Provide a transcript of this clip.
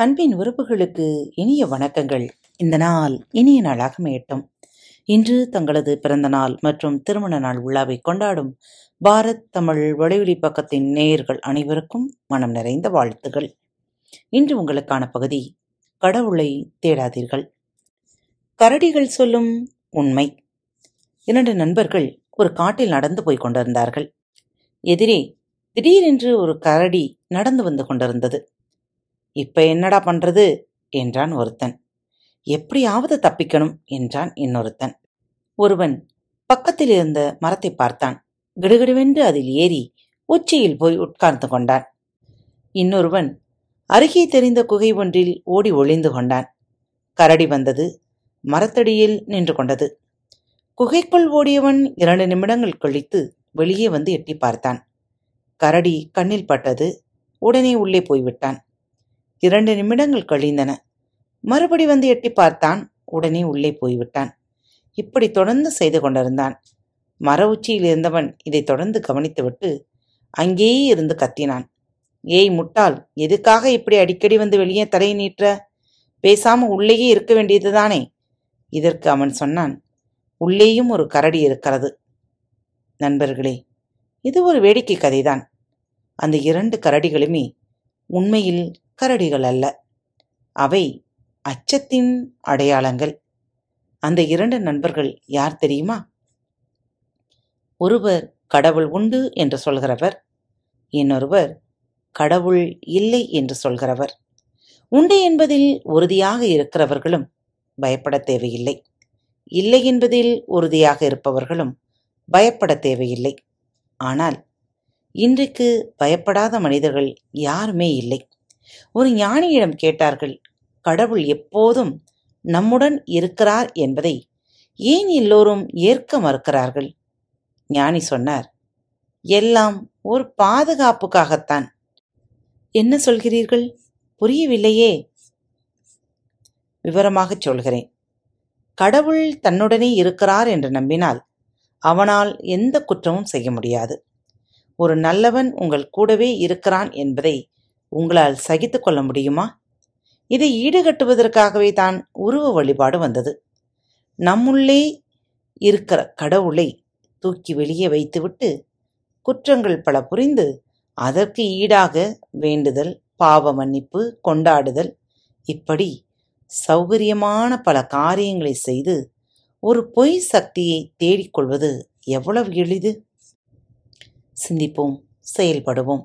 அன்பின் உறுப்புகளுக்கு இனிய வணக்கங்கள். இந்த நாள் இனிய நாளாக மேட்டும் இன்று தங்களது பிறந்த நாள் மற்றும் திருமண நாள் விழாவை கொண்டாடும் பாரத் தமிழ் வலைவழி பக்கத்தின் நேயர்கள் அனைவருக்கும் மனம் நிறைந்த வாழ்த்துகள். இன்று உங்களுக்கான பகுதி கடவுளை தேடாதீர்கள். கரடிகள் சொல்லும் உண்மை. இரண்டு நண்பர்கள் ஒரு காட்டில் நடந்து போய் கொண்டிருந்தார்கள். எதிரே திடீரென்று ஒரு கரடி நடந்து வந்து கொண்டிருந்தது. இப்ப என்னடா பண்றது? என்றான் ஒருத்தன். எப்படியாவது தப்பிக்கணும் என்றான் இன்னொருத்தன். ஒருவன் பக்கத்தில் இருந்த மரத்தை பார்த்தான். கிடுகிடுவென்று அதில் ஏறி உச்சியில் போய் உட்கார்ந்து கொண்டான். இன்னொருவன் அருகே தெரிந்த குகை ஒன்றில் ஓடி ஒளிந்து கொண்டான். கரடி வந்தது மரத்தடியில் நின்று கொண்டது. குகைக்குள் ஓடியவன் இரண்டு நிமிடங்கள் கழித்து வெளியே வந்து எட்டி பார்த்தான். கரடி கண்ணில் பட்டது உடனே உள்ளே போய்விட்டான். இரண்டு நிமிடங்கள் கழிந்தன. மறுபடி வந்து எட்டி பார்த்தான். உடனே உள்ளே போய்விட்டான். இப்படி தொடர்ந்து செய்து கொண்டிருந்தான். மர உச்சியில் இருந்தவன் இதை தொடர்ந்து கவனித்துவிட்டு அங்கேயே இருந்து கத்தினான். ஏய் முட்டாள் எதுக்காக இப்படி அடிக்கடி வந்து வெளியே தரையை நீட்டுற? பேசாம உள்ளேயே இருக்க வேண்டியதுதானே இதற்கு அவன் சொன்னான். உள்ளேயும் ஒரு கரடி இருக்கிறது. நண்பர்களே இது ஒரு வேடிக்கை கதைதான். அந்த இரண்டு கரடிகளுமே உண்மையில் கரடிகள் அல்ல அவை அச்சத்தின் அடையாளங்கள். அந்த இரண்டு நண்பர்கள் யார் தெரியுமா? ஒருவர் கடவுள் உண்டு என்று சொல்கிறவர் இன்னொருவர் கடவுள் இல்லை என்று சொல்கிறவர். உண்டு என்பதில் உறுதியாக இருக்கிறவர்களும் பயப்பட தேவையில்லை. இல்லை என்பதில் உறுதியாக இருப்பவர்களும் பயப்பட தேவையில்லை. ஆனால் இன்றைக்கு பயப்படாத மனிதர்கள் யாருமே இல்லை. ஒரு ஞானியிடம் கேட்டார்கள் கடவுள் எப்போதும் நம்முடன் இருக்கிறார் என்பதை ஏன் எல்லோரும் ஏற்க மறுக்கிறார்கள்? ஞானி சொன்னார் எல்லாம் ஒரு பாதுகாப்புக்காகத்தான். என்ன சொல்கிறீர்கள்? புரியவில்லையே. விவரமாகச் சொல்கிறேன். கடவுள் தன்னுடனே இருக்கிறார் என்று நம்பினால் அவனால் எந்த குற்றமும் செய்ய முடியாது. ஒரு நல்லவன் உங்கள் கூடவே இருக்கிறான் என்பதை உங்களால் சகித்து கொள்ள முடியுமா? இதை ஈடுகட்டுவதற்காகவே தான் உருவ வழிபாடு வந்தது. நம்முள்ளே இருக்கிற கடவுளை தூக்கி வெளியே வைத்துவிட்டு குற்றங்கள் பல புரிந்து அதற்கு ஈடாக வேண்டுதல் பாவ மன்னிப்பு கொண்டாடுதல் இப்படி சௌகரியமான பல காரியங்களை செய்து ஒரு பொய் சக்தியை தேடிக்கொள்வது எவ்வளவு எளிது? சிந்திப்போம் செயல்படுவோம்.